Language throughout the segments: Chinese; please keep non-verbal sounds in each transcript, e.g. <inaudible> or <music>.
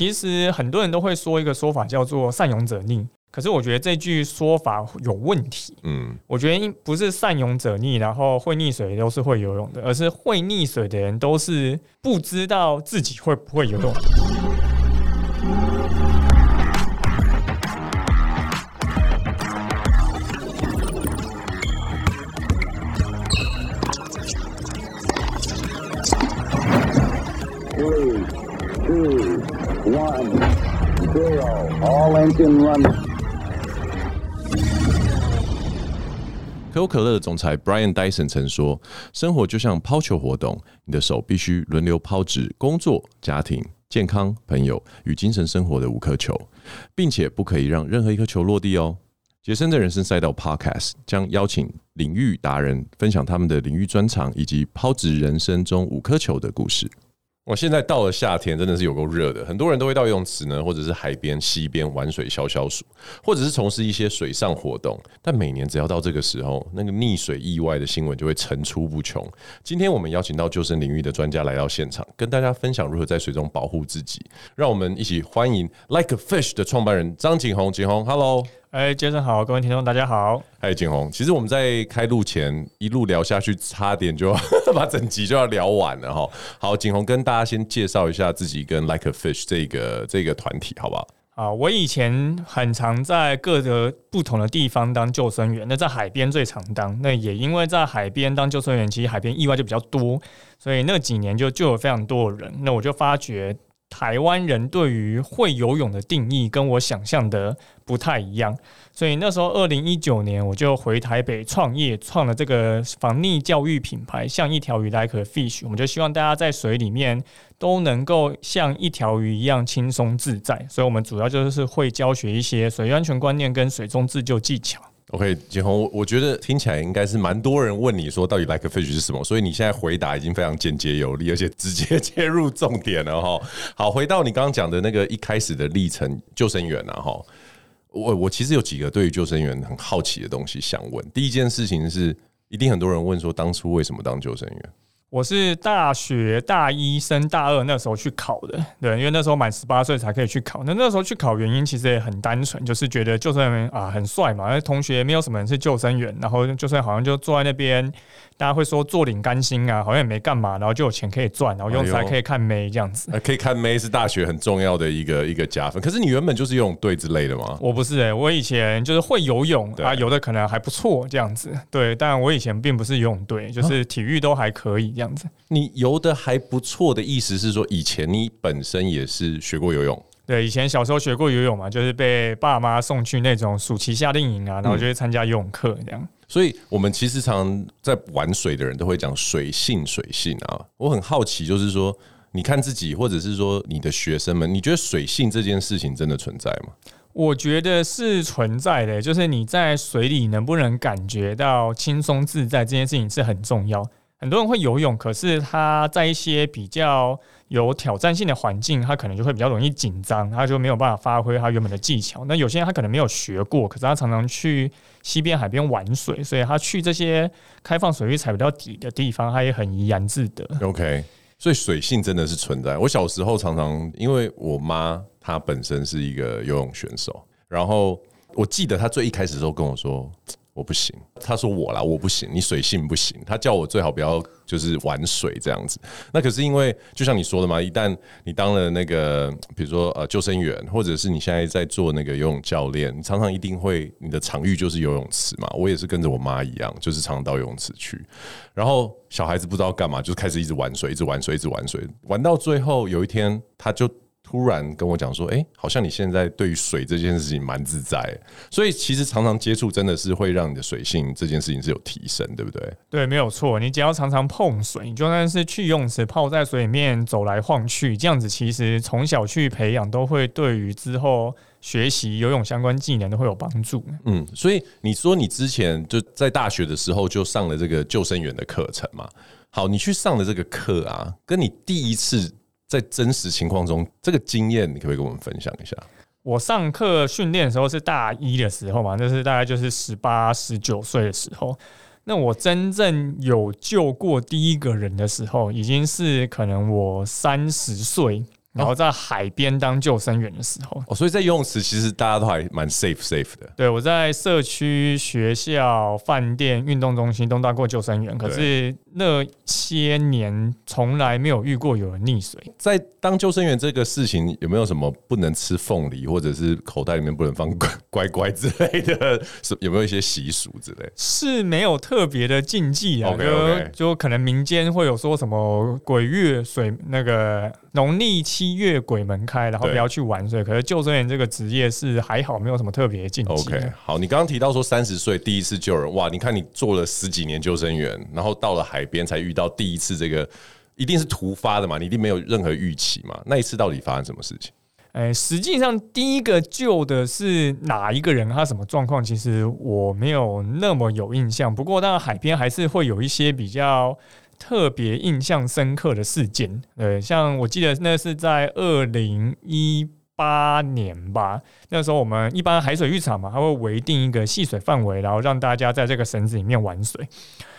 其实很多人都会说一个说法叫做“善勇者逆”，可是我觉得这句说法有问题。嗯，我觉得不是善勇者逆，然后会溺水都是会游泳的，而是会溺水的人都是不知道自己会不会游泳。可口可乐的总裁 Brian Dyson 曾说：“生活就像抛球活动，你的手必须轮流抛掷工作、家庭、健康、朋友与精神生活的五颗球，并且不可以让任何一颗球落地哦。”杰森的人生赛道 Podcast 将邀请领域达人分享他们的领域专长以及抛掷人生中五颗球的故事。我现在到了夏天，真的是有够热的。很多人都会到游泳池呢，或者是海边、溪边玩水消消暑，或者是从事一些水上活动。但每年只要到这个时候，那个溺水意外的新闻就会层出不穷。今天我们邀请到救生领域的专家来到现场，跟大家分享如何在水中保护自己。让我们一起欢迎 Like a Fish 的创办人张景宏。景宏，Hello。哎，杰森好，各位听众大家好。嗨，景宏，其实我们在开录前一路聊下去，差点就要 <laughs> 把整集就要聊完了哈。好，景宏跟大家先介绍一下自己跟 Like a Fish 这个这个团体，好不好？啊，我以前很常在各个不同的地方当救生员，那在海边最常当。那也因为在海边当救生员，其实海边意外就比较多，所以那几年就就有非常多的人。那我就发觉。台湾人对于会游泳的定义跟我想象的不太一样，所以那时候二零一九年我就回台北创业，创了这个防溺教育品牌，像一条鱼 Like Fish，我们就希望大家在水里面都能够像一条鱼一样轻松自在，所以我们主要就是会教学一些水安全观念跟水中自救技巧。OK，景宏，我我觉得听起来应该是蛮多人问你说到底 Like Fish 是什么，所以你现在回答已经非常简洁有力，而且直接切入重点了哈。好，回到你刚刚讲的那个一开始的历程，救生员啊哈，我我其实有几个对于救生员很好奇的东西想问。第一件事情是，一定很多人问说，当初为什么当救生员？我是大学大一升大二那时候去考的，对，因为那时候满十八岁才可以去考。那那时候去考原因其实也很单纯，就是觉得救生员啊很帅嘛，那同学没有什么人是救生员，然后救生好像就坐在那边。大家会说坐领干薪啊，好像也没干嘛，然后就有钱可以赚，然后用来可以看妹这样子。可以看妹是大学很重要的一个一个加分。可是你原本就是游泳队之类的吗？我不是诶、欸，我以前就是会游泳啊，游的可能还不错这样子。对，但我以前并不是游泳队，就是体育都还可以这样子。你游的还不错的意思是说，以前你本身也是学过游泳？对，以前小时候学过游泳嘛，就是被爸妈送去那种暑期夏令营啊，然后就去参加游泳课这样。所以，我们其实常在玩水的人都会讲水性，水性啊。我很好奇，就是说，你看自己，或者是说你的学生们，你觉得水性这件事情真的存在吗？我觉得是存在的，就是你在水里能不能感觉到轻松自在，这件事情是很重要。很多人会游泳，可是他在一些比较有挑战性的环境，他可能就会比较容易紧张，他就没有办法发挥他原本的技巧。那有些人他可能没有学过，可是他常常去西边、海边玩水，所以他去这些开放水域踩不到底的地方，他也很怡然自得。OK，所以水性真的是存在。我小时候常常因为我妈她本身是一个游泳选手，然后我记得她最一开始的时候跟我说。我不行，他说我啦，我不行，你水性不行。他叫我最好不要就是玩水这样子。那可是因为就像你说的嘛，一旦你当了那个，比如说呃救生员，或者是你现在在做那个游泳教练，你常常一定会你的场域就是游泳池嘛。我也是跟着我妈一样，就是常常到游泳池去。然后小孩子不知道干嘛，就开始一直玩水，一直玩水，一直玩水，玩到最后有一天他就。突然跟我讲说，哎、欸，好像你现在对于水这件事情蛮自在，所以其实常常接触真的是会让你的水性这件事情是有提升，对不对？对，没有错。你只要常常碰水，你就算是去游泳池泡在水里面走来晃去，这样子其实从小去培养，都会对于之后学习游泳相关技能都会有帮助。嗯，所以你说你之前就在大学的时候就上了这个救生员的课程嘛？好，你去上的这个课啊，跟你第一次。在真实情况中，这个经验你可不可以跟我们分享一下？我上课训练的时候是大一的时候嘛，那是大概就是十八、十九岁的时候。那我真正有救过第一个人的时候，已经是可能我三十岁，然后在海边当救生员的时候，哦，所以在游泳池其实大家都还蛮 safe safe 的。对，我在社区、学校、饭店、运动中心都当过救生员，可是那些年从来没有遇过有人溺水。在当救生员这个事情，有没有什么不能吃凤梨，或者是口袋里面不能放 <laughs> 乖乖之类的？是有没有一些习俗之类？是没有特别的禁忌啊，okay, okay. 就就可能民间会有说什么鬼月水那个。农历七月鬼门开，然后不要去玩水。可是救生员这个职业是还好，没有什么特别的禁忌。OK，好，你刚刚提到说三十岁第一次救人，哇！你看你做了十几年救生员，然后到了海海边才遇到第一次这个，一定是突发的嘛？你一定没有任何预期嘛？那一次到底发生什么事情？哎，实际上第一个救的是哪一个人？他什么状况？其实我没有那么有印象。不过当然海边还是会有一些比较。特别印象深刻的事件，对，像我记得那是在二零一八年吧。那时候我们一般海水浴场嘛，它会围定一个戏水范围，然后让大家在这个绳子里面玩水。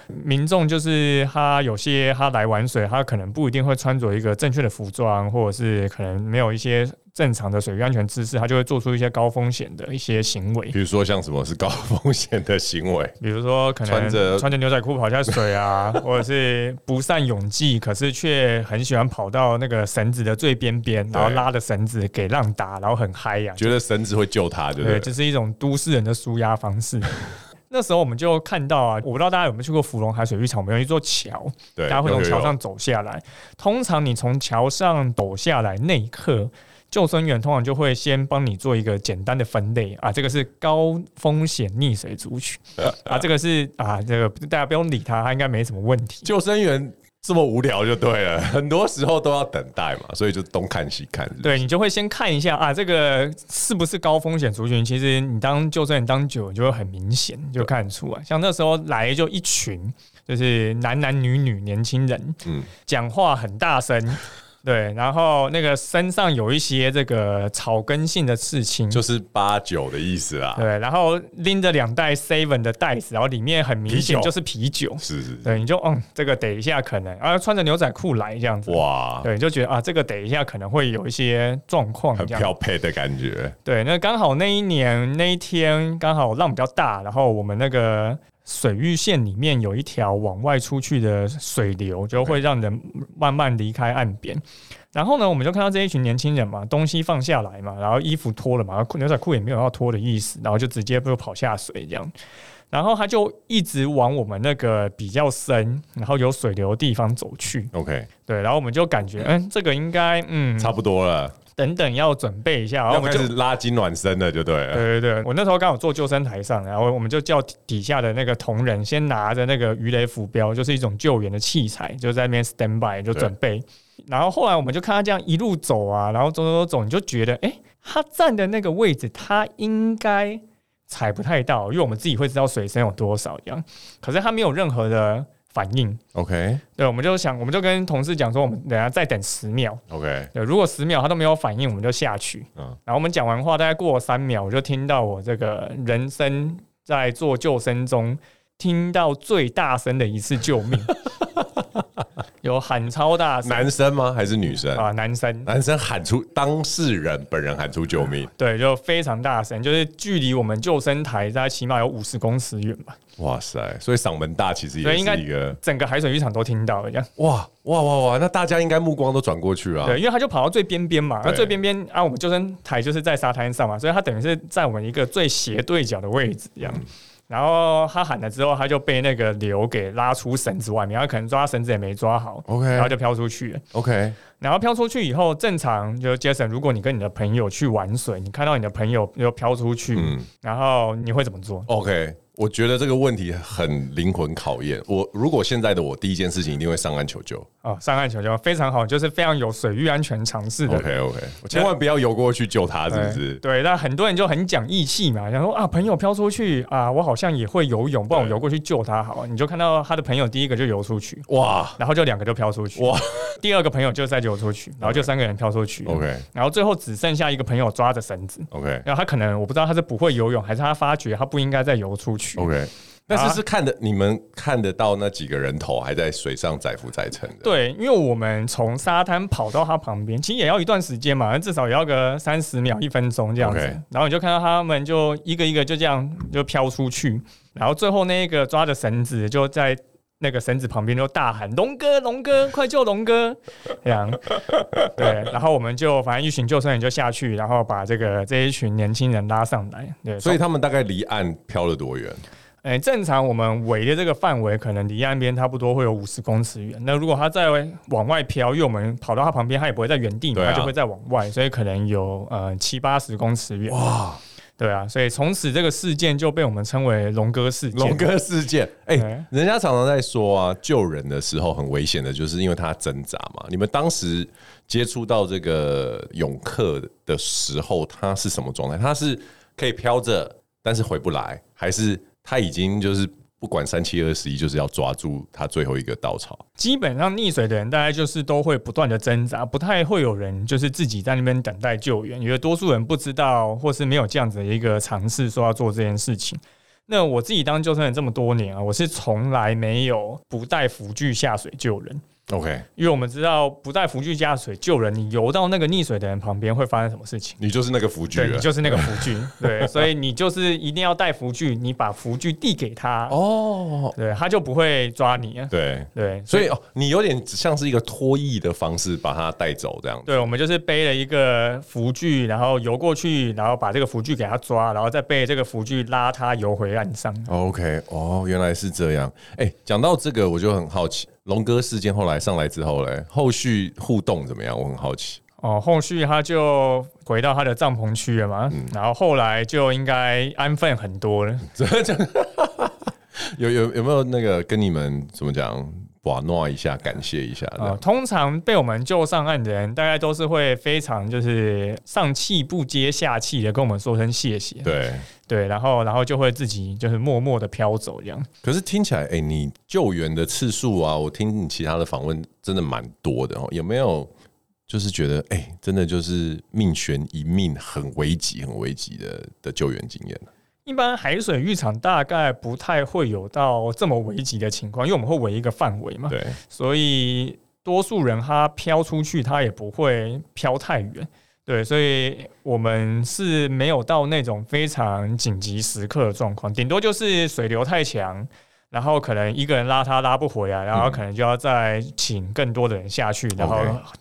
民众就是他有些他来玩水，他可能不一定会穿着一个正确的服装，或者是可能没有一些。正常的水域安全知识，他就会做出一些高风险的一些行为。比如说，像什么是高风险的行为？比如说，可能穿着穿着牛仔裤跑下水啊，或者是不善泳技，可是却很喜欢跑到那个绳子的最边边，然后拉着绳子给浪打，然后很嗨呀，觉得绳子会救他，对不对？这是一种都市人的舒压方式。<laughs> 那时候我们就看到啊，我不知道大家有没有去过芙蓉海水浴场，我们有一座桥，大家会从桥上走下来。通常你从桥上走下来那一刻。救生员通常就会先帮你做一个简单的分类啊，这个是高风险溺水族群啊，这个是啊，这个大家不用理他，他应该没什么问题。救生员这么无聊就对了，很多时候都要等待嘛，所以就东看西看是是？对，你就会先看一下啊，这个是不是高风险族群？其实你当就算你当久你就会很明显就看得出来。像那时候来就一群，就是男男女女年轻人，嗯，讲话很大声。对，然后那个身上有一些这个草根性的刺青，就是八九的意思啊。对，然后拎着两袋 seven 的袋子，然后里面很明显就是啤酒。是是是。对，你就嗯，这个等一下可能，然后穿着牛仔裤来这样子。哇。对，你就觉得啊，这个等一下可能会有一些状况，很漂配的感觉。对，那刚好那一年那一天刚好浪比较大，然后我们那个。水域线里面有一条往外出去的水流，就会让人慢慢离开岸边。然后呢，我们就看到这一群年轻人嘛，东西放下来嘛，然后衣服脱了嘛，牛仔裤也没有要脱的意思，然后就直接就跑下水这样。然后他就一直往我们那个比较深，然后有水流的地方走去。OK，对，然后我们就感觉，嗯，这个应该，嗯，差不多了。等等，要准备一下，然后我们就拉筋暖身了，就对了。对对对，我那时候刚好坐救生台上，然后我们就叫底下的那个同仁先拿着那个鱼雷浮标，就是一种救援的器材，就在那边 stand by 就准备。然后后来我们就看他这样一路走啊，然后走走走走，你就觉得，哎，他站的那个位置，他应该踩不太到，因为我们自己会知道水深有多少这样，可是他没有任何的。反应，OK，对，我们就想，我们就跟同事讲说，我们等下再等十秒，OK，对，如果十秒他都没有反应，我们就下去，嗯，然后我们讲完话，大概过了三秒，我就听到我这个人生在做救生中听到最大声的一次救命。<laughs> 有喊超大声，男生吗？还是女生啊？男生，男生喊出当事人本人喊出救命，对，就非常大声，就是距离我们救生台大概起码有五十公尺远吧。哇塞！所以嗓门大，其实也是一个应该整个海水浴场都听到了这样。哇哇哇哇！那大家应该目光都转过去了。对，因为他就跑到最边边嘛，那对最边边啊，我们救生台就是在沙滩上嘛，所以他等于是在我们一个最斜对角的位置这样。嗯然后他喊了之后，他就被那个流给拉出绳子外面，他可能抓绳子也没抓好，OK，然后就飘出去了，OK。然后飘出去以后，正常就 Jason，如果你跟你的朋友去玩水，你看到你的朋友又飘出去，嗯，然后你会怎么做？OK。我觉得这个问题很灵魂考验。我如果现在的我，第一件事情一定会上岸求救。哦，上岸求救非常好，就是非常有水域安全常识的。OK OK，我千万不要游过去救他，是不是？对，那很多人就很讲义气嘛，想说啊，朋友飘出去啊，我好像也会游泳，不然我游过去救他好。你就看到他的朋友第一个就游出去，哇，然后就两个就飘出去，哇，第二个朋友就再游出去，然后就三个人飘出去，OK，然后最后只剩下一个朋友抓着绳子，OK，然后他可能我不知道他是不会游泳，还是他发觉他不应该再游出去，OK。但是是看的，你们看得到那几个人头还在水上载浮载沉的。对，因为我们从沙滩跑到他旁边，其实也要一段时间嘛，至少也要个三十秒、一分钟这样子。Okay. 然后你就看到他们就一个一个就这样就飘出去，然后最后那一个抓着绳子就在那个绳子旁边就大喊：“龙哥，龙哥，快救龙哥！”这样。对，然后我们就反正一群救生员就下去，然后把这个这一群年轻人拉上来。对，所以他们大概离岸漂了多远？诶，正常我们围的这个范围可能离岸边差不多会有五十公尺远。那如果他再往外飘，因为我们跑到他旁边，他也不会在原地嘛，它就会再往外，所以可能有呃七八十公尺远。哇，对啊，所以从此这个事件就被我们称为龙哥事件。龙哥事件，哎，人家常常在说啊，救人的时候很危险的，就是因为他挣扎嘛。你们当时接触到这个泳客的时候，他是什么状态？他是可以飘着，但是回不来，还是？他已经就是不管三七二十一，就是要抓住他最后一个稻草。基本上溺水的人，大概就是都会不断的挣扎，不太会有人就是自己在那边等待救援，因为多数人不知道或是没有这样子的一个尝试说要做这件事情。那我自己当救生员这么多年啊，我是从来没有不带浮具下水救人。OK，因为我们知道不带浮具加水救人，你游到那个溺水的人旁边会发生什么事情？你就是那个浮具，对，你就是那个浮具，<laughs> 对，所以你就是一定要带浮具，你把浮具递给他，哦，对，他就不会抓你啊。对对，所以哦，你有点像是一个脱衣的方式把他带走这样子。对，我们就是背了一个浮具，然后游过去，然后把这个浮具给他抓，然后再背这个浮具拉他游回岸上。OK，哦，原来是这样。哎、欸，讲到这个，我就很好奇。龙哥事件后来上来之后嘞，后续互动怎么样？我很好奇。哦，后续他就回到他的帐篷区了嘛，嗯、然后后来就应该安分很多了。<laughs> 有有有没有那个跟你们怎么讲？瓦诺一下，感谢一下。呃，通常被我们救上岸的人，大概都是会非常就是上气不接下气的跟我们说声谢谢。对对，然后然后就会自己就是默默的飘走这样。可是听起来，哎、欸，你救援的次数啊，我听你其他的访问真的蛮多的哦。有没有就是觉得，哎、欸，真的就是命悬一命，很危急、很危急的的救援经验？一般海水浴场大概不太会有到这么危急的情况，因为我们会围一个范围嘛，对，所以多数人他飘出去，他也不会飘太远，对，所以我们是没有到那种非常紧急时刻的状况，顶多就是水流太强。然后可能一个人拉他拉不回来，然后可能就要再请更多的人下去，嗯、然后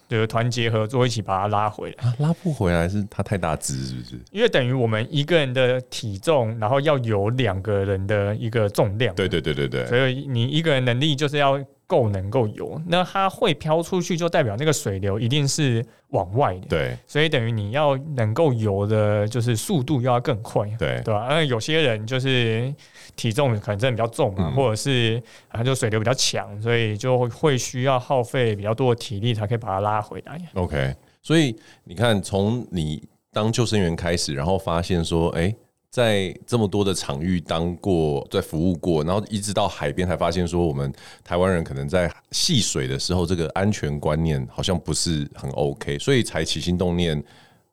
就是团结合作一起把他拉回来。啊、拉不回来是他太大只是不是？因为等于我们一个人的体重，然后要有两个人的一个重量。对对对对对。所以你一个人能力就是要。够能够游，那它会飘出去，就代表那个水流一定是往外的。对，所以等于你要能够游的，就是速度要更快。对，对吧？那有些人就是体重可能真的比较重嘛，嗯、或者是啊，就水流比较强，所以就会需要耗费比较多的体力才可以把它拉回来。OK，所以你看，从你当救生员开始，然后发现说，哎、欸。在这么多的场域当过，在服务过，然后一直到海边才发现说，我们台湾人可能在戏水的时候，这个安全观念好像不是很 OK，所以才起心动念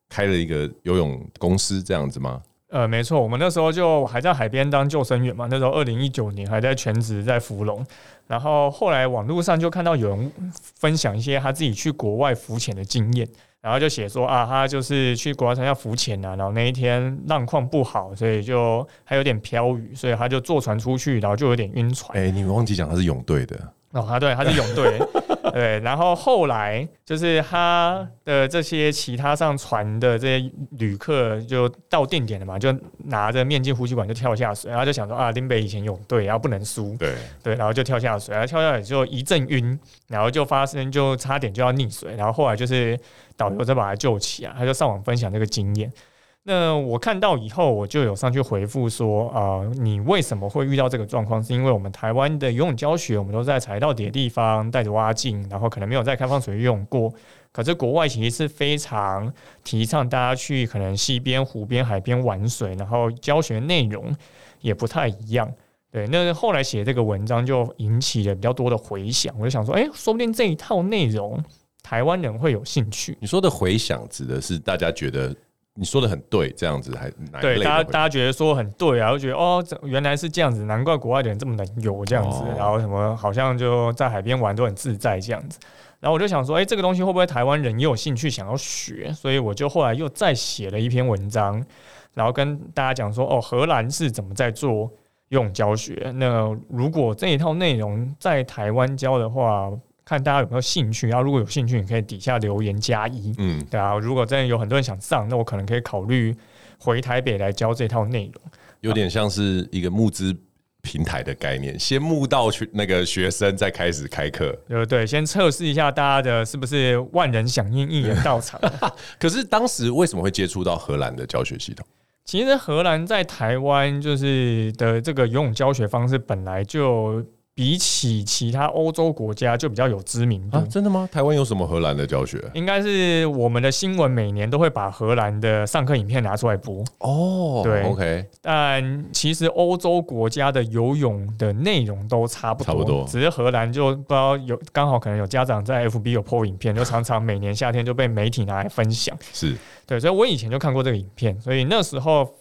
开了一个游泳公司这样子吗？呃，没错，我们那时候就还在海边当救生员嘛，那时候二零一九年还在全职在福隆，然后后来网络上就看到有人分享一些他自己去国外浮潜的经验。然后就写说啊，他就是去国外参加浮潜啊，然后那一天浪况不好，所以就还有点飘雨，所以他就坐船出去，然后就有点晕船。哎、欸，你忘记讲他是泳队的哦，他对，他是泳队。<laughs> 对，然后后来就是他的这些其他上船的这些旅客就到定点了嘛，就拿着面镜呼吸管就跳下水，然后就想说啊，林北以前泳队，然后不能输，对对，然后就跳下水，然后跳下水就一阵晕，然后就发生就差点就要溺水，然后后来就是导游再把他救起啊，他就上网分享这个经验。那我看到以后，我就有上去回复说啊、呃，你为什么会遇到这个状况？是因为我们台湾的游泳教学，我们都在踩到底的地方带着蛙镜，然后可能没有在开放水域游泳过。可是国外其实是非常提倡大家去可能溪边、湖边、海边玩水，然后教学内容也不太一样。对，那后来写这个文章就引起了比较多的回响，我就想说，哎、欸，说不定这一套内容台湾人会有兴趣。你说的回响指的是大家觉得？你说的很对，这样子还对大家大家觉得说很对啊，就觉得哦，原来是这样子，难怪国外的人这么能游这样子，哦、然后什么好像就在海边玩都很自在这样子。然后我就想说，哎、欸，这个东西会不会台湾人也有兴趣想要学？所以我就后来又再写了一篇文章，然后跟大家讲说，哦，荷兰是怎么在做游泳教学？那如果这一套内容在台湾教的话。看大家有没有兴趣，然后如果有兴趣，你可以底下留言加一，嗯，对啊。如果真的有很多人想上，那我可能可以考虑回台北来教这套内容。有点像是一个募资平台的概念，先募到去那个学生，再开始开课。对对，先测试一下大家的是不是万人响应，一人到场。<laughs> 可是当时为什么会接触到荷兰的教学系统？其实荷兰在台湾就是的这个游泳教学方式本来就。比起其他欧洲国家就比较有知名度。啊，真的吗？台湾有什么荷兰的教学？应该是我们的新闻每年都会把荷兰的上课影片拿出来播。哦，对，OK。但其实欧洲国家的游泳的内容都差不多，差不多，只是荷兰就不知道有刚好可能有家长在 FB 有 po 影片，就常常每年夏天就被媒体拿来分享。是对，所以我以前就看过这个影片，所以那时候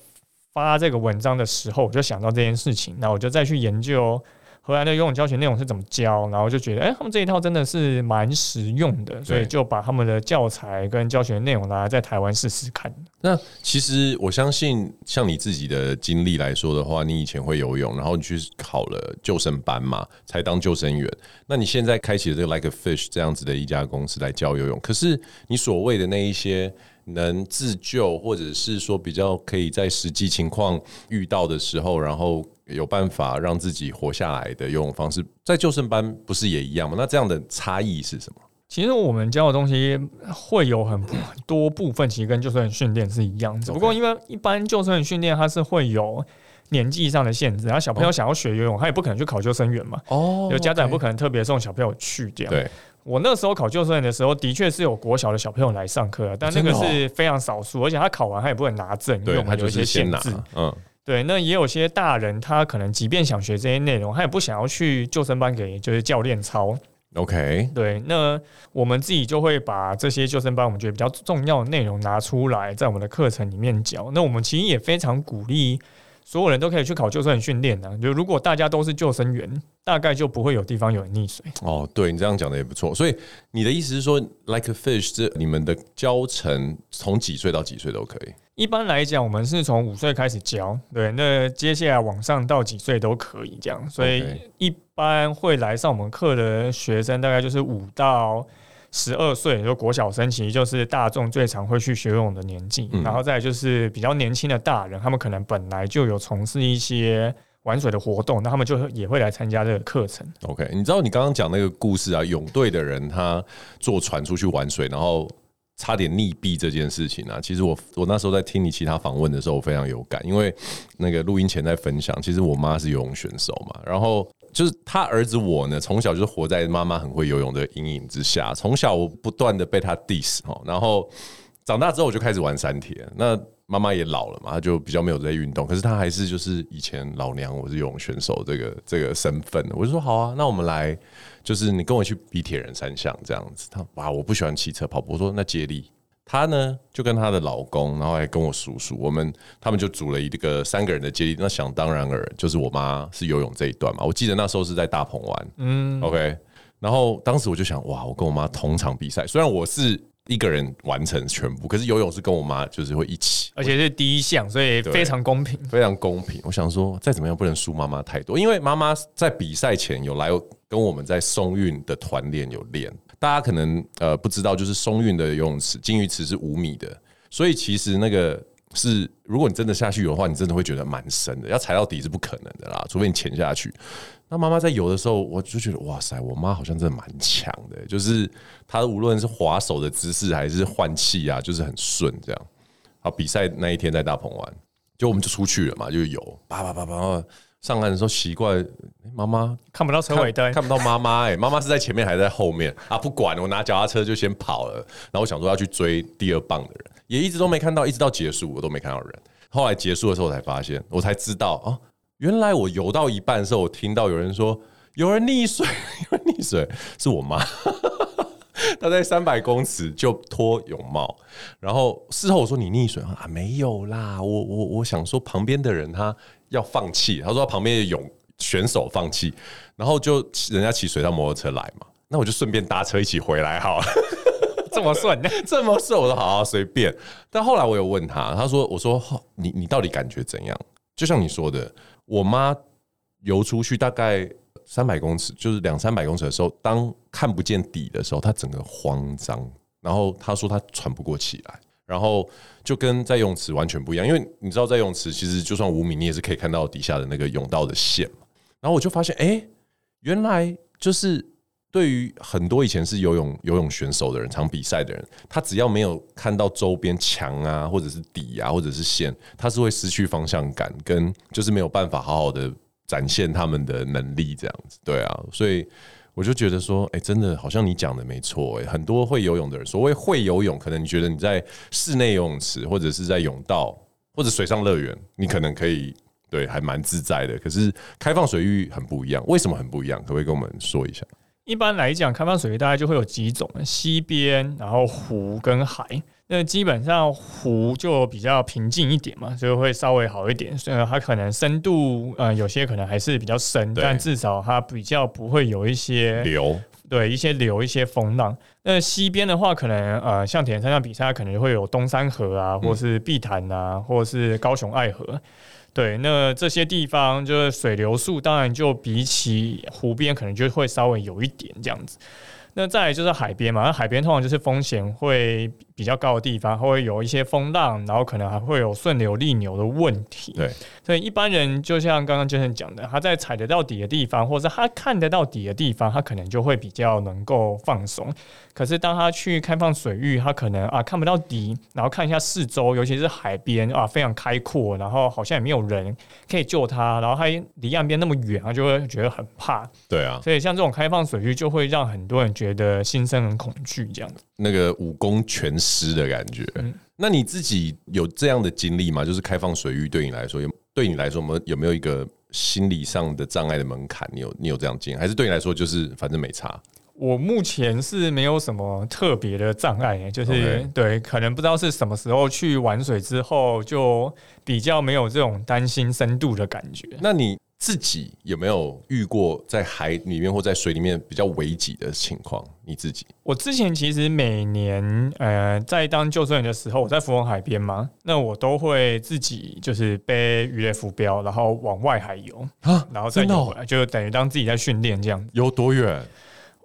发这个文章的时候，我就想到这件事情，那我就再去研究。荷兰的游泳教学内容是怎么教？然后就觉得，哎、欸，他们这一套真的是蛮实用的，所以就把他们的教材跟教学内容拿来在台湾试试看。那其实我相信，像你自己的经历来说的话，你以前会游泳，然后你去考了救生班嘛，才当救生员。那你现在开启了这个 Like a Fish 这样子的一家公司来教游泳，可是你所谓的那一些能自救，或者是说比较可以在实际情况遇到的时候，然后。有办法让自己活下来的游泳方式，在救生班不是也一样吗？那这样的差异是什么？其实我们教的东西会有很多部分，其实跟救生员训练是一样的。不过因为一般救生员训练它是会有年纪上的限制，然后小朋友想要学游泳，他也不可能去考救生员嘛。哦，有家长不可能特别送小朋友去这样。对，我那时候考救生员的时候，的确是有国小的小朋友来上课，但那个是非常少数，而且他考完他也不能拿证，因为他有一些限制。嗯。对，那也有些大人，他可能即便想学这些内容，他也不想要去救生班给就是教练操。OK，对，那我们自己就会把这些救生班我们觉得比较重要的内容拿出来，在我们的课程里面教。那我们其实也非常鼓励所有人都可以去考救生员训练的。就如果大家都是救生员，大概就不会有地方有人溺水。哦，对，你这样讲的也不错。所以你的意思是说，Like a Fish，这你们的教程从几岁到几岁都可以？一般来讲，我们是从五岁开始教，对，那接下来往上到几岁都可以这样，所以一般会来上我们课的学生大概就是五到十二岁，就国小生，其实就是大众最常会去学游泳的年纪，嗯、然后再就是比较年轻的大人，他们可能本来就有从事一些玩水的活动，那他们就也会来参加这个课程。OK，你知道你刚刚讲那个故事啊，泳队的人他坐船出去玩水，然后。差点溺毙这件事情啊，其实我我那时候在听你其他访问的时候，我非常有感，因为那个录音前在分享，其实我妈是游泳选手嘛，然后就是他儿子我呢，从小就是活在妈妈很会游泳的阴影之下，从小我不断的被他 diss 哈，然后长大之后我就开始玩三铁，那妈妈也老了嘛，她就比较没有在运动，可是她还是就是以前老娘我是游泳选手这个这个身份，我就说好啊，那我们来。就是你跟我去比铁人三项这样子，他哇，我不喜欢骑车跑步。我说那接力，他呢就跟她的老公，然后还跟我叔叔，我们他们就组了一个三个人的接力。那想当然尔，就是我妈是游泳这一段嘛。我记得那时候是在大鹏湾，嗯，OK。然后当时我就想，哇，我跟我妈同场比赛，虽然我是一个人完成全部，可是游泳是跟我妈就是会一起，而且是第一项，所以非常公平，非常公平。我想说，再怎么样不能输妈妈太多，因为妈妈在比赛前有来。跟我们在松韵的团练有练，大家可能呃不知道，就是松韵的游泳池金鱼池是五米的，所以其实那个是如果你真的下去游的话，你真的会觉得蛮深的，要踩到底是不可能的啦，除非你潜下去。那妈妈在游的时候，我就觉得哇塞，我妈好像真的蛮强的，就是她无论是划手的姿势还是换气啊，就是很顺这样。好，比赛那一天在大鹏湾，就我们就出去了嘛，就游，叭叭叭叭。上岸的时候奇怪，妈妈看不到车尾灯，看不到妈妈。哎，妈妈是在前面还是在后面啊？不管，我拿脚踏车就先跑了。然后我想说要去追第二棒的人，也一直都没看到，一直到结束我都没看到人。后来结束的时候，我才发现，我才知道哦，原来我游到一半的时候，我听到有人说有人溺水，有人溺水，是我妈。<laughs> 他在三百公尺就脱泳帽，然后事后我说你溺水啊？没有啦，我我我想说旁边的人他要放弃，他说他旁边的泳选手放弃，然后就人家骑水上摩托车来嘛，那我就顺便搭车一起回来好了。<laughs> 这么顺，<laughs> 这么顺，我说好好随便。但后来我有问他，他说：“我说你你到底感觉怎样？”就像你说的，我妈游出去大概三百公尺，就是两三百公尺的时候，当看不见底的时候，他整个慌张。然后他说他喘不过气来，然后就跟在泳池完全不一样。因为你知道，在泳池其实就算五米，你也是可以看到底下的那个泳道的线。然后我就发现，哎，原来就是。对于很多以前是游泳游泳选手的人，常比赛的人，他只要没有看到周边墙啊，或者是底啊，或者是线，他是会失去方向感，跟就是没有办法好好的展现他们的能力这样子。对啊，所以我就觉得说，哎，真的好像你讲的没错，哎，很多会游泳的人，所谓会游泳，可能你觉得你在室内游泳池或者是在泳道或者水上乐园，你可能可以对还蛮自在的。可是开放水域很不一样，为什么很不一样？可不可以跟我们说一下？一般来讲，开放水域大概就会有几种：溪边，然后湖跟海。那基本上湖就比较平静一点嘛，就会稍微好一点。虽然它可能深度，呃，有些可能还是比较深，但至少它比较不会有一些流，对，一些流，一些风浪。那西边的话，可能呃，像铁人三项比赛，可能会有东山河啊，或是碧潭啊，或是高雄爱河。对，那这些地方就是水流速，当然就比起湖边可能就会稍微有一点这样子。那再来就是海边嘛，那海边通常就是风险会比较高的地方，会有一些风浪，然后可能还会有顺流逆流的问题。对，所以一般人就像刚刚 Jason 讲的，他在踩得到底的地方，或者他看得到底的地方，他可能就会比较能够放松。可是当他去开放水域，他可能啊看不到底，然后看一下四周，尤其是海边啊非常开阔，然后好像也没有人可以救他，然后他离岸边那么远，他就会觉得很怕。对啊，所以像这种开放水域，就会让很多人觉得心生很恐惧，这样子。那个武功全失的感觉。嗯，那你自己有这样的经历吗？就是开放水域对你来说，有对你来说，有没有有没有一个心理上的障碍的门槛？你有你有这样经历，还是对你来说就是反正没差？我目前是没有什么特别的障碍，就是 Okay. 对，可能不知道是什么时候去玩水之后，就比较没有这种担心深度的感觉。那你自己有没有遇过在海里面或在水里面比较危急的情况？你自己？我之前其实每年呃在当救生员的时候，我在福隆海边嘛，那我都会自己就是背鱼雷浮标，然后往外海游啊，然后再游回来，就等于当自己在训练这样。游多远？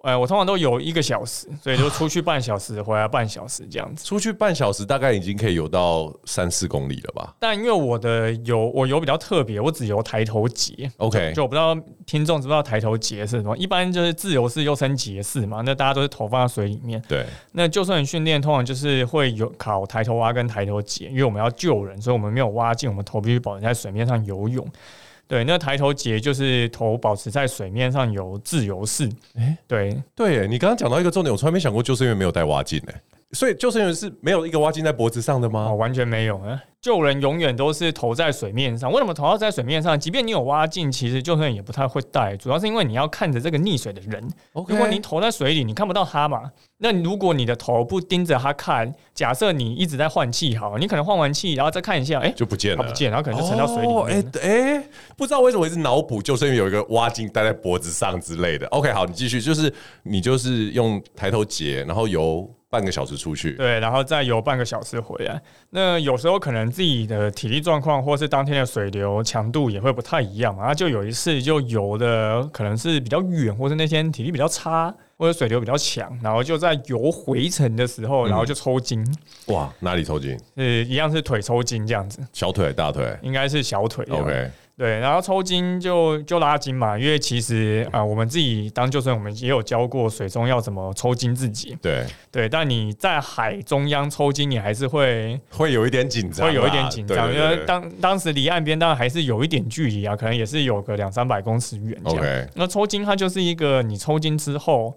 呃，我通常都游一个小时，所以就出去半小时，回来半小时这样子。出去半小时，大概已经可以游到三四公里了吧？但因为我的游，我游比较特别，我只游抬头节。OK，就，就我不知道听众知不知道抬头节是什么？一般就是自由式又称节式嘛，那大家都是头放在水里面。对。那救生员训练通常就是会有考抬头蛙跟抬头节，因为我们要救人，所以我们没有蛙镜，我们头必须保持在水面上游泳。对，那抬头节就是头保持在水面上游自由式。哎、欸，对对，你刚刚讲到一个重点，我从来没想过就是因为没有带蛙镜哎，所以救生员是没有一个蛙镜在脖子上的吗？哦，完全没有啊。救人永远都是头在水面上，为什么头要在水面上？即便你有蛙镜，其实救生员也不太会带，主要是因为你要看着这个溺水的人。如果你头在水里，你看不到他嘛。那如果你的头不盯着他看，假设你一直在换气，好，你可能换完气，然后再看一下，哎、欸，就不见了，不见，然后可能就沉到水里面。哎哎、欸欸，不知道为什么一直脑补救生员有一个蛙镜戴在脖子上之类的。OK，好，你继续，就是你就是用抬头节，然后游。半个小时出去，对，然后再游半个小时回来。那有时候可能自己的体力状况，或是当天的水流强度也会不太一样嘛。然后就有一次就游的可能是比较远，或是那天体力比较差，或者水流比较强，然后就在游回程的时候，然后就抽筋。嗯、哇，哪里抽筋？是一样是腿抽筋这样子。小腿、大腿？应该是小腿。OK。对，然后抽筋就就拉筋嘛，因为其实啊、呃，我们自己当救生员，我们也有教过水中要怎么抽筋自己。对对，但你在海中央抽筋，你还是会会有一点紧张，会有一点紧张，因为当当时离岸边当然还是有一点距离啊，可能也是有个两三百公尺远这样。Okay. 那抽筋它就是一个你抽筋之后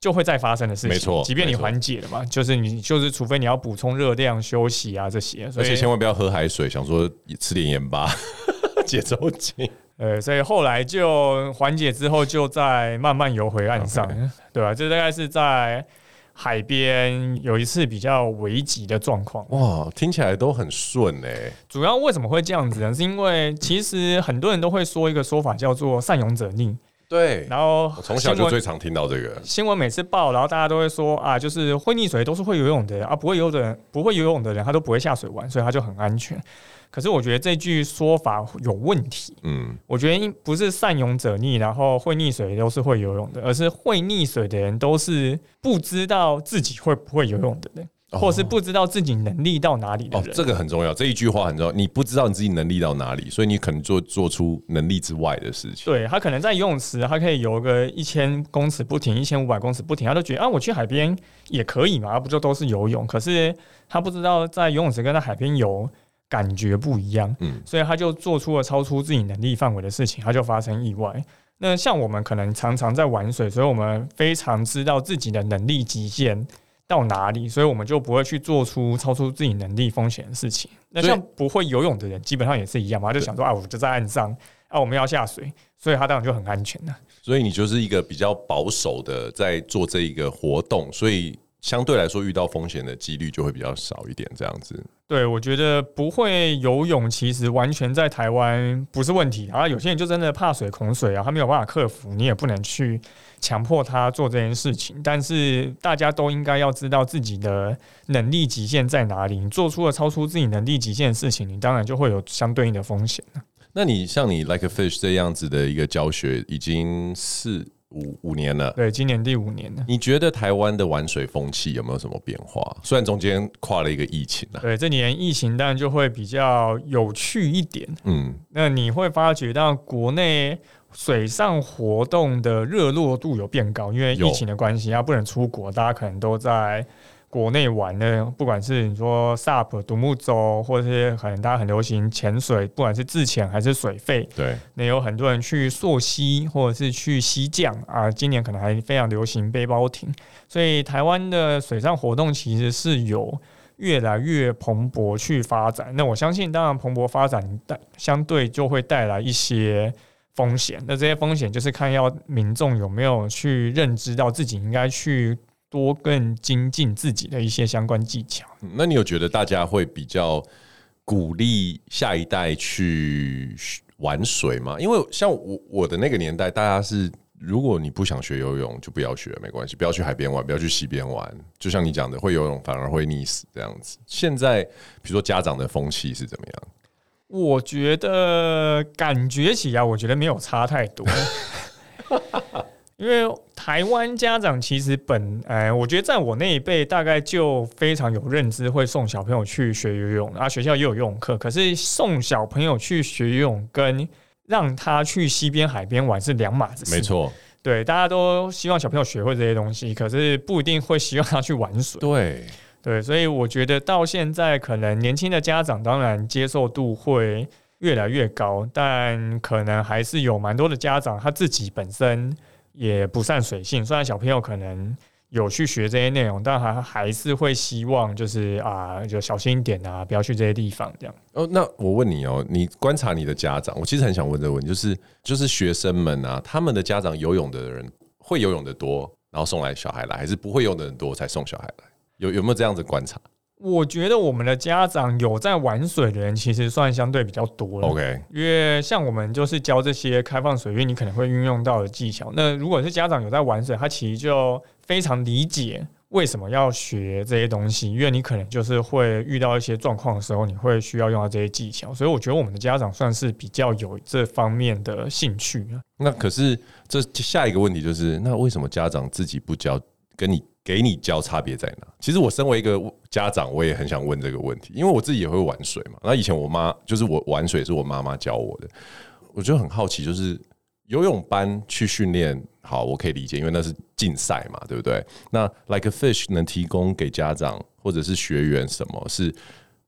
就会再发生的事情，没错，即便你缓解了嘛，就是你就是除非你要补充热量、休息啊这些，而且千万不要喝海水，想说吃点盐巴。解抽筋，呃，所以后来就缓解之后，就再慢慢游回岸上.对吧、啊？这大概是在海边有一次比较危急的状况。哇，听起来都很顺哎。主要为什么会这样子呢？是因为其实很多人都会说一个说法叫做“善勇者逆”。对，然后我从小就最常听到这个新闻，每次报，然后大家都会说啊，就是会溺水都是会游泳的人啊，不会游的人，不会游泳的人他都不会下水玩，所以他就很安全。可是我觉得这句说法有问题。嗯，我觉得不是善泳者溺，然后会溺水都是会游泳的，而是会溺水的人都是不知道自己会不会游泳的人。或是不知道自己能力到哪里的人。哦，这个很重要。这一句话很重要。你不知道你自己能力到哪里，所以你可能做做出能力之外的事情。对，他可能在游泳池，他可以游个一千公尺不停，一千五百公尺不停，他都觉得啊，我去海边也可以嘛，不就都是游泳？可是他不知道在游泳池跟在海边游感觉不一样，嗯，所以他就做出了超出自己能力范围的事情，他就发生意外。那像我们可能常常在玩水，所以我们非常知道自己的能力极限。到哪里，所以我们就不会去做出超出自己能力风险的事情。那像不会游泳的人，基本上也是一样嘛，他就想说啊，我就在岸上，啊，我们要下水，所以他当然就很安全了。所以你就是一个比较保守的在做这一个活动，所以。相对来说，遇到风险的几率就会比较少一点，这样子。对，我觉得不会游泳，其实完全在台湾不是问题。啊有些人就真的怕水、恐水啊，他没有办法克服，你也不能去强迫他做这件事情。但是大家都应该要知道自己的能力极限在哪里。你做出了超出自己能力极限的事情，你当然就会有相对应的风险。那你像你 Like a Fish 这样子的一个教学，已经是。五五年了，对，今年第五年了。你觉得台湾的玩水风气有没有什么变化？虽然中间跨了一个疫情啊，对，这年疫情当然就会比较有趣一点。嗯，那你会发觉到国内水上活动的热络度有变高，因为疫情的关系，啊，不能出国，大家可能都在。国内玩的，不管是你说 SUP 独木舟，或者是可能大家很流行潜水，不管是自潜还是水肺，对，那有很多人去溯溪或者是去溪降啊。今年可能还非常流行背包艇，所以台湾的水上活动其实是有越来越蓬勃去发展。那我相信，当然蓬勃发展带相对就会带来一些风险。那这些风险就是看要民众有没有去认知到自己应该去。多更精进自己的一些相关技巧。那你有觉得大家会比较鼓励下一代去玩水吗？因为像我我的那个年代，大家是如果你不想学游泳，就不要学，没关系，不要去海边玩，不要去溪边玩。就像你讲的，会游泳反而会溺死这样子。现在比如说家长的风气是怎么样？我觉得感觉起来，我觉得没有差太多。<laughs> 因为台湾家长其实本哎，我觉得在我那一辈大概就非常有认知，会送小朋友去学游泳，然后学校也有游泳课。可是送小朋友去学游泳跟让他去溪边海边玩是两码子事。没错，对，大家都希望小朋友学会这些东西，可是不一定会希望他去玩水。对对，所以我觉得到现在可能年轻的家长当然接受度会越来越高，但可能还是有蛮多的家长他自己本身。也不善水性，虽然小朋友可能有去学这些内容，但还还是会希望就是啊，就小心一点啊，不要去这些地方这样。哦，那我问你哦，你观察你的家长，我其实很想问这个问题，就是就是学生们啊，他们的家长游泳的人会游泳的多，然后送来小孩来，还是不会游的人多才送小孩来？有有没有这样子观察？我觉得我们的家长有在玩水的人，其实算相对比较多了。OK，因为像我们就是教这些开放水域，你可能会运用到的技巧。那如果是家长有在玩水，他其实就非常理解为什么要学这些东西，因为你可能就是会遇到一些状况的时候，你会需要用到这些技巧。所以我觉得我们的家长算是比较有这方面的兴趣。那可是这下一个问题就是，那为什么家长自己不教？跟你给你教差别在哪？其实我身为一个家长，我也很想问这个问题，因为我自己也会玩水嘛。那以前我妈就是我玩水是我妈妈教我的，我就很好奇，就是游泳班去训练，好，我可以理解，因为那是竞赛嘛，对不对？那 Like a Fish 能提供给家长或者是学员什么是，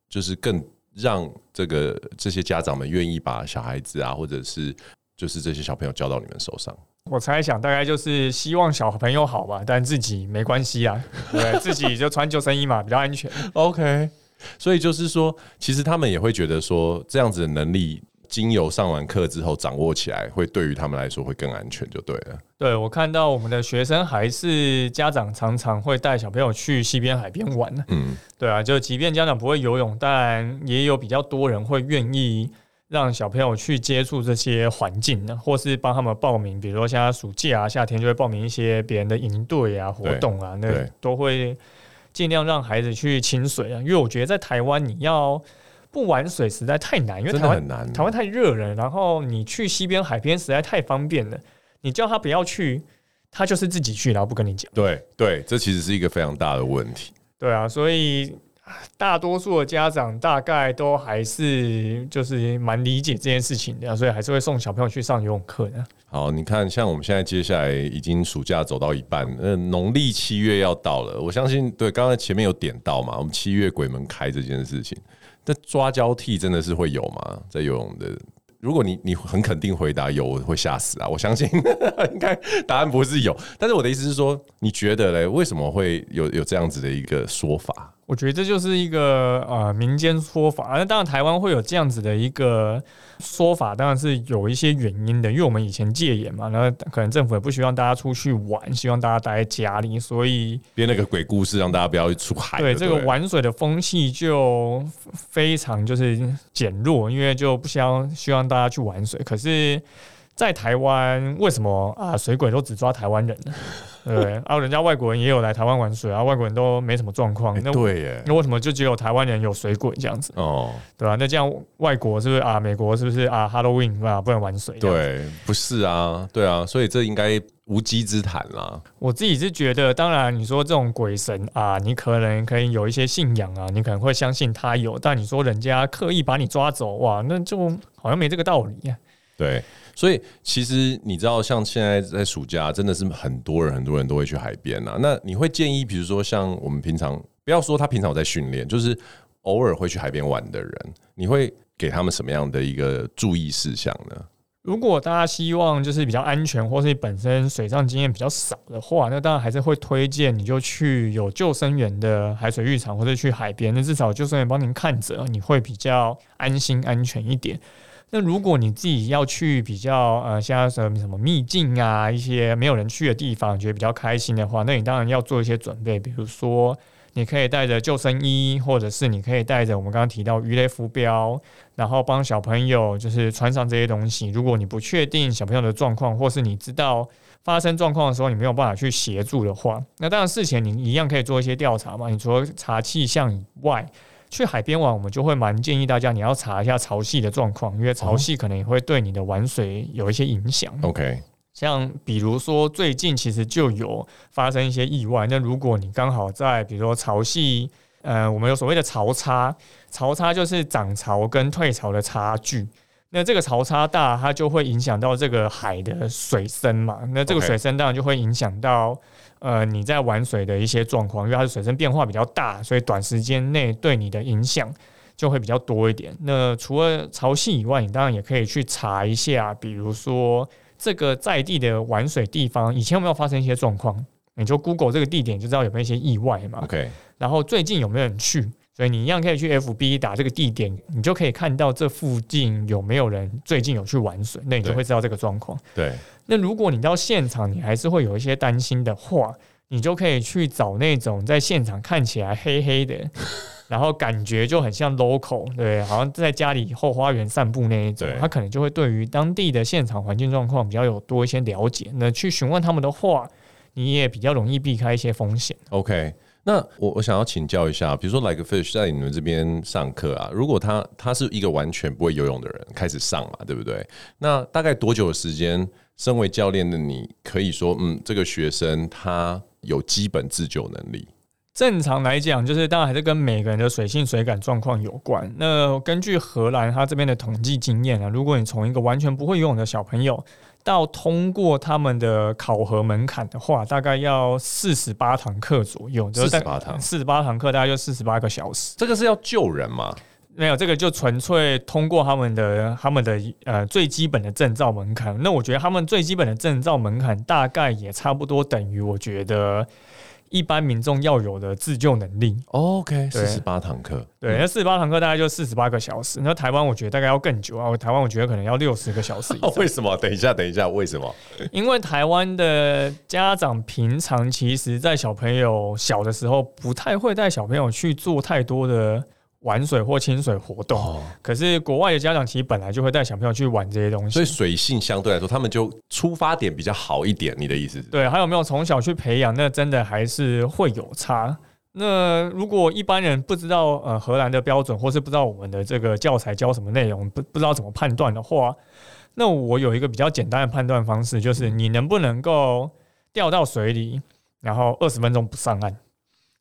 就是更让这个这些家长们愿意把小孩子啊，或者是就是这些小朋友交到你们手上。我猜想大概就是希望小朋友好吧，但自己没关系啊，对，自己就穿救生衣嘛，比较安全。<laughs> OK，所以就是说，其实他们也会觉得说，这样子的能力经由上完课之后掌握起来，会对于他们来说会更安全，就对了。对，我看到我们的学生还是家长常常会带小朋友去西边、海边玩。嗯，对啊，就即便家长不会游泳，但也有比较多人会愿意让小朋友去接触这些环境呢，或是帮他们报名，比如说像暑假啊、夏天就会报名一些别人的营队啊、活动啊，那都会尽量让孩子去亲水啊。因为我觉得在台湾你要。不玩水实在太难，因为台湾台湾太热了。然后你去西边、海边实在太方便了。你叫他不要去，他就是自己去，然后不跟你讲。对对，这其实是一个非常大的问题。对啊，所以大多数的家长大概都还是就是蛮理解这件事情的，所以还是会送小朋友去上游泳课的。好，你看，像我们现在接下来已经暑假走到一半，那农历七月要到了，我相信对，刚才前面有点到嘛，我们七月鬼门开这件事情。这抓交替真的是会有吗？在游泳的，如果你你很肯定回答有，我会吓死啊！我相信 <laughs> 应该答案不是有，但是我的意思是说，你觉得嘞，为什么会有有这样子的一个说法？我觉得这就是一个呃民间说法，那当然台湾会有这样子的一个说法，当然是有一些原因的，因为我们以前戒严嘛，然后可能政府也不希望大家出去玩，希望大家待在家里，所以编了个鬼故事让大家不要出海。对，这个玩水的风气就非常就是减弱，因为就不希望希望大家去玩水，可是。在台湾，为什么啊？水鬼都只抓台湾人呢？对 <laughs> 啊，人家外国人也有来台湾玩水啊，外国人都没什么状况。那对耶，那为什么就只有台湾人有水鬼这样子？哦，对吧？那这样外国是不是啊？美国是不是啊？Halloween 啊，不能玩水？对，不是啊，对啊，所以这应该无稽之谈啦。我自己是觉得，当然你说这种鬼神啊，你可能可以有一些信仰啊，你可能会相信他有，但你说人家刻意把你抓走，哇，那就好像没这个道理啊。对。所以其实你知道，像现在在暑假，真的是很多人很多人都会去海边啊。那你会建议，比如说像我们平常，不要说他平常在训练，就是偶尔会去海边玩的人，你会给他们什么样的一个注意事项呢？如果大家希望就是比较安全，或是你本身水上经验比较少的话，那当然还是会推荐你就去有救生员的海水浴场，或者去海边，那至少救生员帮您看着，你会比较安心安全一点。那如果你自己要去比较呃，像什么什么秘境啊，一些没有人去的地方，觉得比较开心的话，那你当然要做一些准备，比如说你可以带着救生衣，或者是你可以带着我们刚刚提到鱼雷浮标，然后帮小朋友就是穿上这些东西。如果你不确定小朋友的状况，或是你知道发生状况的时候你没有办法去协助的话，那当然事前你一样可以做一些调查嘛。你除了查气象以外，去海边玩，我们就会蛮建议大家，你要查一下潮汐的状况，因为潮汐可能也会对你的玩水有一些影响。OK，像比如说最近其实就有发生一些意外，那如果你刚好在比如说潮汐，呃，我们有所谓的潮差，潮差就是涨潮跟退潮的差距，那这个潮差大，它就会影响到这个海的水深嘛，那这个水深当然就会影响到。呃，你在玩水的一些状况，因为它的水深变化比较大，所以短时间内对你的影响就会比较多一点。那除了潮汐以外，你当然也可以去查一下，比如说这个在地的玩水地方以前有没有发生一些状况，你就 Google 这个地点就知道有没有一些意外嘛。OK，然后最近有没有人去？所以你一样可以去 FB 打这个地点，你就可以看到这附近有没有人最近有去玩水，那你就会知道这个状况。对。那如果你到现场，你还是会有一些担心的话，你就可以去找那种在现场看起来黑黑的，<laughs> 然后感觉就很像 local，对，好像在家里后花园散步那一种，他可能就会对于当地的现场环境状况比较有多一些了解。那去询问他们的话，你也比较容易避开一些风险。OK。那我我想要请教一下，比如说 Like Fish 在你们这边上课啊，如果他他是一个完全不会游泳的人开始上嘛，对不对？那大概多久的时间，身为教练的你可以说，嗯，这个学生他有基本自救能力？正常来讲，就是当然还是跟每个人的水性水感状况有关。那根据荷兰他这边的统计经验啊，如果你从一个完全不会游泳的小朋友，到通过他们的考核门槛的话，大概要四十八堂课左右，四十八堂，四十八堂课大概就四十八个小时。这个是要救人吗？没有，这个就纯粹通过他们的他们的呃最基本的证照门槛。那我觉得他们最基本的证照门槛大概也差不多等于我觉得一般民众要有的自救能力。OK，四十八堂课，对，那四十八堂课大概就四十八个小时。那台湾我觉得大概要更久啊，台湾我觉得可能要六十个小时。<laughs> 为什么？等一下，等一下，为什么？<laughs> 因为台湾的家长平常其实在小朋友小的时候，不太会带小朋友去做太多的。玩水或亲水活动，哦、可是国外的家长其实本来就会带小朋友去玩这些东西，所以水性相对来说，他们就出发点比较好一点。你的意思是？对，还有没有从小去培养？那真的还是会有差。那如果一般人不知道呃荷兰的标准，或是不知道我们的这个教材教什么内容，不不知道怎么判断的话，那我有一个比较简单的判断方式，就是你能不能够掉到水里，然后二十分钟不上岸。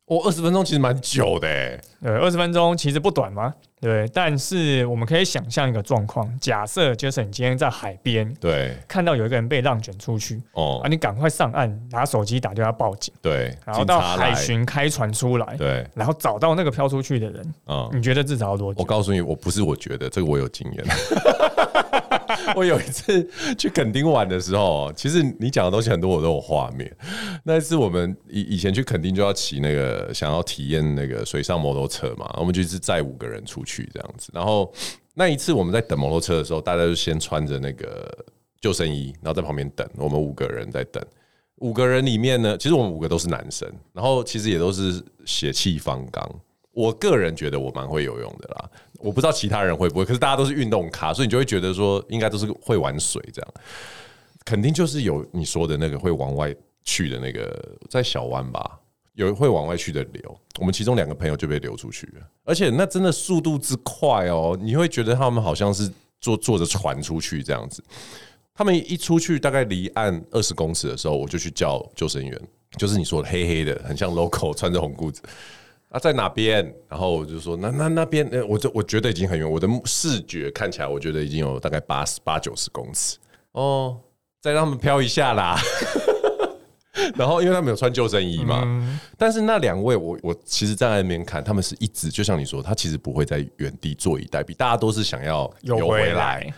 哦，二十分钟其实蛮久的诶。对，二十分钟其实不短嘛。对，但是我们可以想象一个状况，假设就是你今天在海边，对，看到有一个人被浪卷出去，哦，啊，你赶快上岸，拿手机打电话报警，对，然后到海巡开船出来，对，然后找到那个飘出去的人，嗯，你觉得至少要多久？我告诉你，我不是我觉得这个我有经验。<laughs> <laughs> 我有一次去垦丁玩的时候，其实你讲的东西很多我都有画面。那一次我们以以前去垦丁就要骑那个想要体验那个水上摩托车嘛，我们就是载五个人出去这样子。然后那一次我们在等摩托车的时候，大家就先穿着那个救生衣，然后在旁边等。我们五个人在等，五个人里面呢，其实我们五个都是男生，然后其实也都是血气方刚。我个人觉得我蛮会游泳的啦。我不知道其他人会不会，可是大家都是运动咖，所以你就会觉得说应该都是会玩水这样，肯定就是有你说的那个会往外去的那个，在小湾吧，有会往外去的流。我们其中两个朋友就被流出去了，而且那真的速度之快哦，你会觉得他们好像是坐坐着船出去这样子。他们一出去大概离岸二十公尺的时候，我就去叫救生员，就是你说的黑黑的，很像 local 穿着红裤子。啊，在哪边？然后我就说，那那那边，呃，我就我觉得已经很远，我的视觉看起来，我觉得已经有大概八十八九十公尺哦，再让他们飘一下啦。<laughs> 然后，因为他们有穿救生衣嘛，嗯、但是那两位，我我其实站在那边看，他们是一直就像你说，他其实不会在原地坐以待毙，大家都是想要游回来，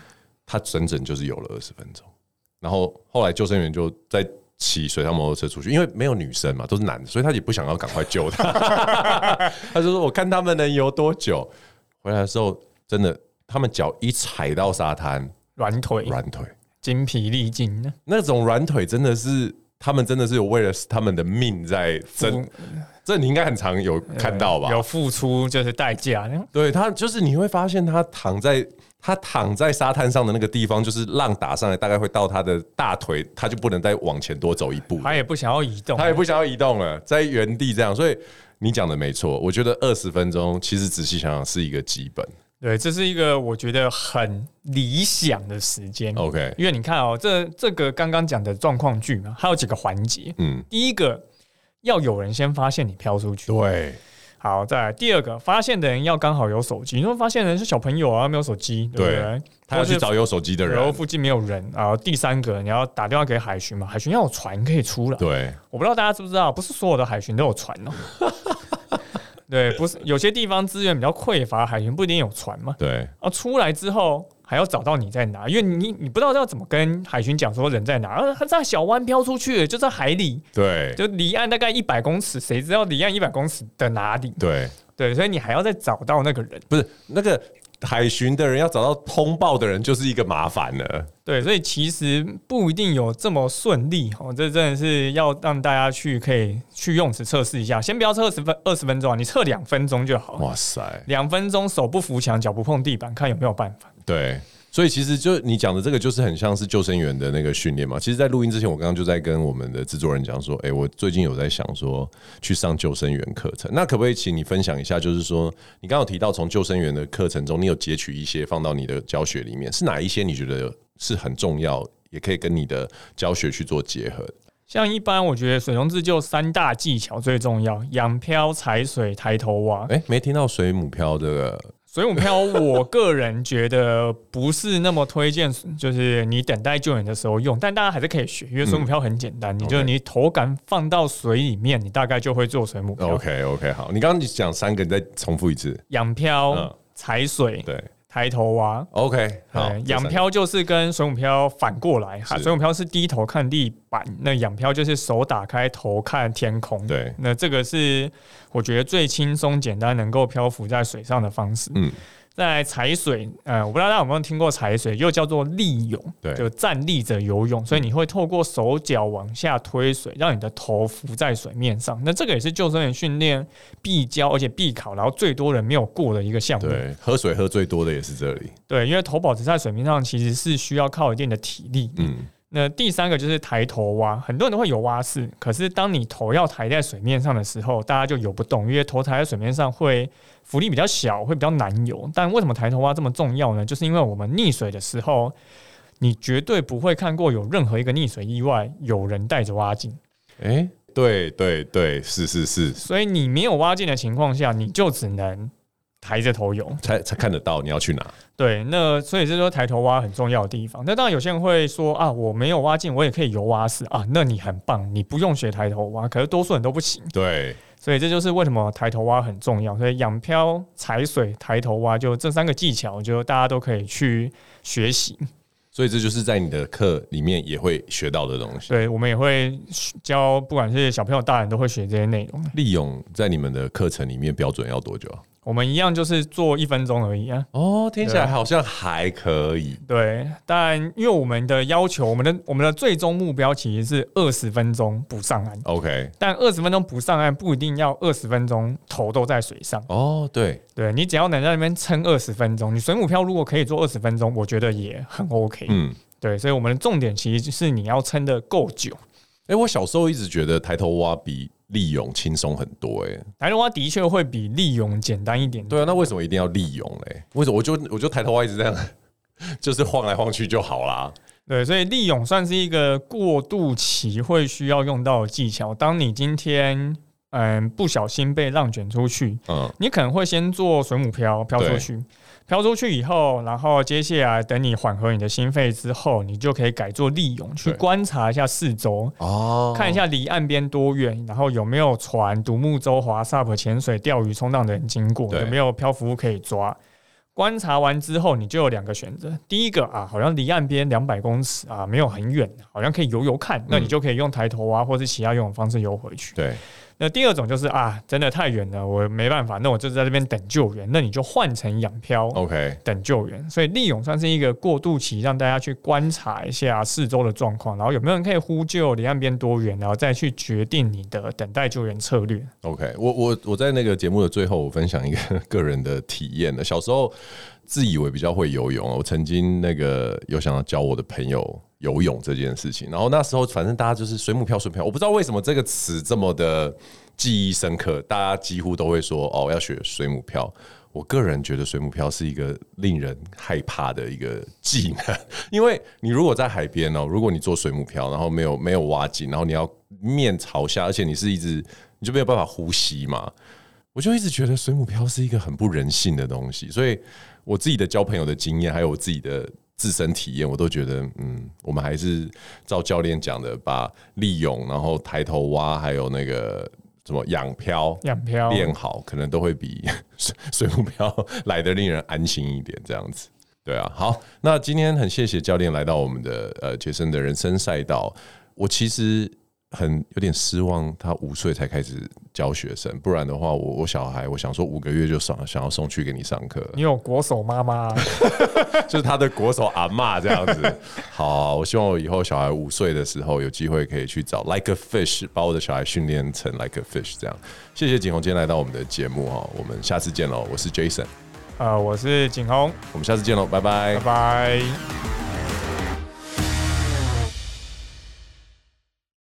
他整整就是游了二十分钟，然后后来救生员就在。骑水上摩托车出去，因为没有女生嘛，都是男的，所以他也不想要赶快救他。<laughs> 他就说：“我看他们能游多久。”回来的时候，真的，他们脚一踩到沙滩，软腿，软腿，精疲力尽。那种软腿真的是，他们真的是有为了他们的命在争。这你应该很常有看到吧？有付出就是代价。对他，就是你会发现他躺在。他躺在沙滩上的那个地方，就是浪打上来，大概会到他的大腿，他就不能再往前多走一步。他也不想要移动，他也不想要移动了，在原地这样。所以你讲的没错，我觉得二十分钟其实仔细想想是一个基本。对，这是一个我觉得很理想的时间。OK，因为你看哦，这这个刚刚讲的状况剧嘛，还有几个环节。嗯，第一个要有人先发现你飘出去。对。好，再来第二个，发现的人要刚好有手机。你说发现的人是小朋友啊，没有手机，对不对？对，他要去找有手机的人，然后附近没有人啊。第三个，你要打电话给海巡嘛，海巡要有船可以出来。对，我不知道大家知不知道，不是所有的海巡都有船哦。<laughs> 对，不是有些地方资源比较匮乏，海巡不一定有船嘛。对，啊，出来之后。还要找到你在哪，因为你你不知道要怎么跟海巡讲说人在哪，啊，他在小湾飘出去，就在海里，对，就离岸大概一百公尺，谁知道离岸一百公尺的哪里？对。对，所以你还要再找到那个人，不是那个海巡的人要找到通报的人，就是一个麻烦了。对，所以其实不一定有这么顺利哦，这真的是要让大家去可以去用此测试一下，先不要测二十分二十分钟啊，你测两分钟就好。哇塞，两分钟手不扶墙，脚不碰地板，看有没有办法。对，所以其实就你讲的这个，就是很像是救生员的那个训练嘛。其实，在录音之前，我刚刚就在跟我们的制作人讲说，哎，我最近有在想说去上救生员课程。那可不可以请你分享一下？就是说，你刚刚有提到从救生员的课程中，你有截取一些放到你的教学里面，是哪一些？你觉得是很重要，也可以跟你的教学去做结合？像一般，我觉得水中自救三大技巧最重要：仰漂、踩水、抬头蛙。哎，没听到水母漂这个。水母漂，我个人觉得不是那么推荐，就是你等待救援的时候用，但大家还是可以学，因为水母漂很简单，嗯、你就你头杆放到水里面，你大概就会做水母漂。OK OK，好，你刚刚讲三个，你再重复一次：仰漂、嗯、踩水、对，抬头蛙，OK，好，仰漂就是跟水母漂反过来，哈，水母漂是低头看地板，那仰漂就是手打开头看天空，对，那这个是我觉得最轻松简单能够漂浮在水上的方式，嗯。在踩水，呃，我不知道大家有没有听过踩水，又叫做立泳，对，就站立着游泳，所以你会透过手脚往下推水，让你的头浮在水面上。那这个也是救生员训练必教而且必考，然后最多人没有过的一个项目。对，喝水喝最多的也是这里。对，因为头保持在水面上，其实是需要靠一定的体力。嗯。那第三个就是抬头蛙，很多人都会游蛙式，可是当你头要抬在水面上的时候，大家就游不动，因为头抬在水面上会浮力比较小，会比较难游。但为什么抬头蛙这么重要呢？就是因为我们溺水的时候，你绝对不会看过有任何一个溺水意外有人带着蛙镜。诶，对对对，是是是。所以你没有蛙镜的情况下，你就只能。抬着头游才才看得到你要去哪？对，那所以这就是抬头蛙很重要的地方。那当然有些人会说啊，我没有蛙镜，我也可以游蛙式啊。那你很棒，你不用学抬头蛙，可是多数人都不行。对，所以这就是为什么抬头蛙很重要。所以仰漂、踩水、抬头蛙，就这三个技巧，就大家都可以去学习。所以这就是在你的课里面也会学到的东西。对，我们也会教，不管是小朋友、大人都会学这些内容。利用在你们的课程里面标准要多久？我们一样就是做一分钟而已啊！哦，听起来好像还可以。对，但因为我们的要求，我们的我们的最终目标其实是二十分钟不上岸。OK，但二十分钟不上岸不一定要二十分钟头都在水上。哦，对，对你只要能在那边撑二十分钟，你水母漂如果可以做二十分钟，我觉得也很 OK。嗯，对，所以我们的重点其实是你要撑得够久。哎、欸，我小时候一直觉得抬头蛙比立泳轻松很多。欸，哎，抬头蛙的确会比利用简单一点，点。对啊，那为什么一定要利用嘞？为什么我就我就抬头蛙一直这样，<laughs> 就是晃来晃去就好啦。对，所以利用算是一个过渡期会需要用到的技巧。当你今天嗯不小心被浪卷出去，嗯，你可能会先做水母漂漂出去。漂出去以后，然后接下来等你缓和你的心肺之后，你就可以改做立泳，去观察一下四周，哦，看一下离岸边多远，然后有没有船、独木舟、划 SUP、潜水、钓鱼、冲浪的人经过，有没有漂浮物可以抓。观察完之后，你就有两个选择：第一个啊，好像离岸边两百公尺啊，没有很远，好像可以游游看，那你就可以用抬头啊，或是其他游泳方式游回去。对。那第二种就是啊，真的太远了，我没办法，那我就在这边等救援。那你就换成仰漂，OK，等救援。所以利用算是一个过渡期，让大家去观察一下四周的状况，然后有没有人可以呼救，离岸边多远，然后再去决定你的等待救援策略。OK，我我我在那个节目的最后，我分享一个 <laughs> 个人的体验的。小时候自以为比较会游泳，我曾经那个有想要教我的朋友游泳这件事情，然后那时候反正大家就是水母漂，水漂，我不知道为什么这个词这么的记忆深刻，大家几乎都会说哦，要学水母漂。我个人觉得水母漂是一个令人害怕的一个技能，因为你如果在海边哦，如果你做水母漂，然后没有没有挖井，然后你要面朝下，而且你是一直你就没有办法呼吸嘛，我就一直觉得水母漂是一个很不人性的东西，所以我自己的交朋友的经验，还有我自己的。自身体验，我都觉得，嗯，我们还是照教练讲的，把利用，然后抬头蛙，还有那个什么仰漂、仰漂练好，可能都会比水水母漂来的令人安心一点。这样子，对啊。好，那今天很谢谢教练来到我们的呃杰森的人生赛道。我其实。很有点失望，他五岁才开始教学生，不然的话，我我小孩，我想说五个月就想想要送去给你上课。你有国手妈妈，<laughs> 就是他的国手阿妈这样子。好，我希望我以后小孩五岁的时候有机会可以去找 Like a Fish，把我的小孩训练成 Like a Fish 这样。谢谢景宏今天来到我们的节目哈，我们下次见喽。我是 Jason，呃，我是景宏，我们下次见喽，拜拜，拜拜。